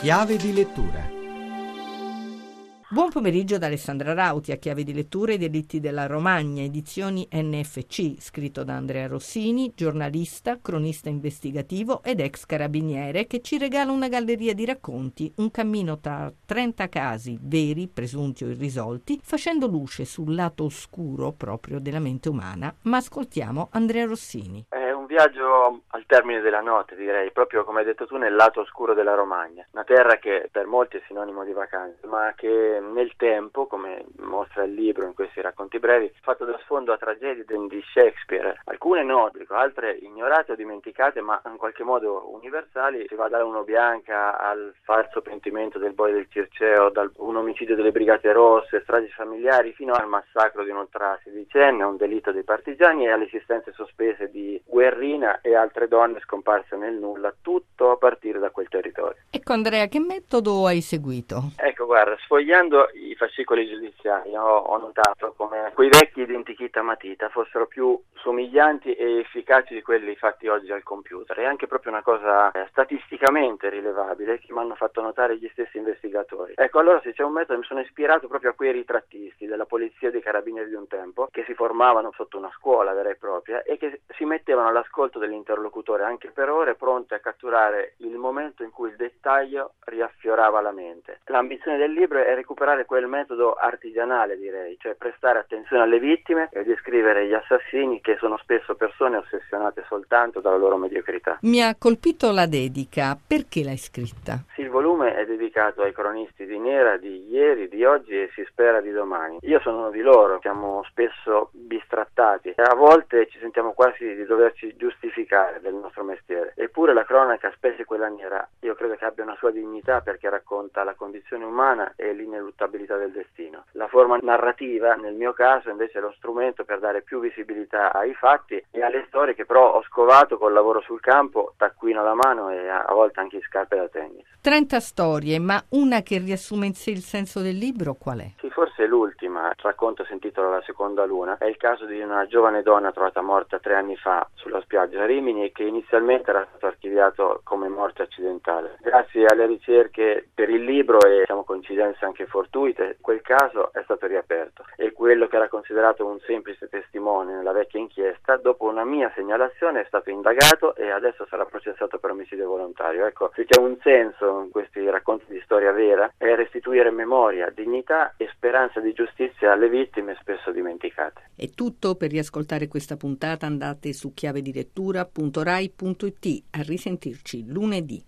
Chiave di lettura. Buon pomeriggio da Alessandra Rauti a chiave di lettura I delitti della Romagna, edizioni NFC, scritto da Andrea Rossini, giornalista, cronista investigativo ed ex carabiniere, che ci regala una galleria di racconti, un cammino tra 30 casi veri, presunti o irrisolti, facendo luce sul lato oscuro proprio della mente umana. Ma ascoltiamo Andrea Rossini. Un viaggio al termine della notte, direi, proprio come hai detto tu, nel lato oscuro della Romagna, una terra che per molti è sinonimo di vacanze, ma che nel tempo, come mostra il libro in questi racconti brevi, fatto da sfondo a tragedie di Shakespeare, alcune note, altre ignorate o dimenticate, ma in qualche modo universali, si va da uno bianca al falso pentimento del boia del Circeo, da un omicidio delle Brigate Rosse, stragi familiari, fino al massacro di un'ultra sedicenne, un delitto dei partigiani e alle esistenze sospese di Guerrina e altre donne scomparse nel nulla, tutto a partire da quel territorio. Ecco Andrea, che metodo hai seguito? Ecco, guarda, sfogliando i fascicoli giudiziari ho, ho notato come quei vecchi identikit a matita fossero più somiglianti e efficaci di quelli fatti oggi al computer. È anche proprio una cosa eh, statisticamente rilevabile che mi hanno fatto notare gli stessi investigatori. Ecco, allora se c'è un metodo mi sono ispirato proprio a quei ritrattisti della polizia e dei carabinieri di un tempo che si formavano sotto una scuola vera e propria e che si mettevano all'ascolto dell'interlocutore anche per ore pronti a catturare il momento in cui il dettaglio riaffiorava la mente. L'ambizione del libro è recuperare quel metodo artigianale, direi, cioè prestare attenzione alle vittime e descrivere gli assassini che sono spesso persone ossessionate soltanto dalla loro mediocrità. Mi ha colpito la dedica, perché l'hai scritta? Volume è dedicato ai cronisti di Nera di ieri, di oggi e si spera di domani. Io sono uno di loro, siamo spesso bistrattati e a volte ci sentiamo quasi di doverci giustificare del nostro mestiere. Eppure la cronaca, specie quella nera, io credo che abbia una sua dignità perché racconta la condizione umana e l'ineluttabilità del destino. La forma narrativa, nel mio caso, invece è lo strumento per dare più visibilità ai fatti e alle storie che però ho scovato col lavoro sul campo, taccuino alla mano e a volte anche in scarpe da tennis. 30 storie, ma una che riassume in sé il senso del libro qual è? Sì, forse l'ultima, il racconto si intitola La seconda luna, è il caso di una giovane donna trovata morta tre anni fa sulla spiaggia a Rimini che inizialmente era stato archiviato come morte accidentale. Grazie alle ricerche per il libro e diciamo, coincidenze anche fortuite, quel caso è stato riaperto e quello che era considerato un semplice testimone nella vecchia inchiesta, dopo una mia segnalazione è stato indagato e adesso sarà processato per omicidio volontario. Ecco, se c'è un senso in questi racconti di storia vera è restituire memoria, dignità e speranza di giustizia alle vittime spesso dimenticate. È tutto per riascoltare questa puntata andate su chiavedilettura.rai.it a risentirci lunedì.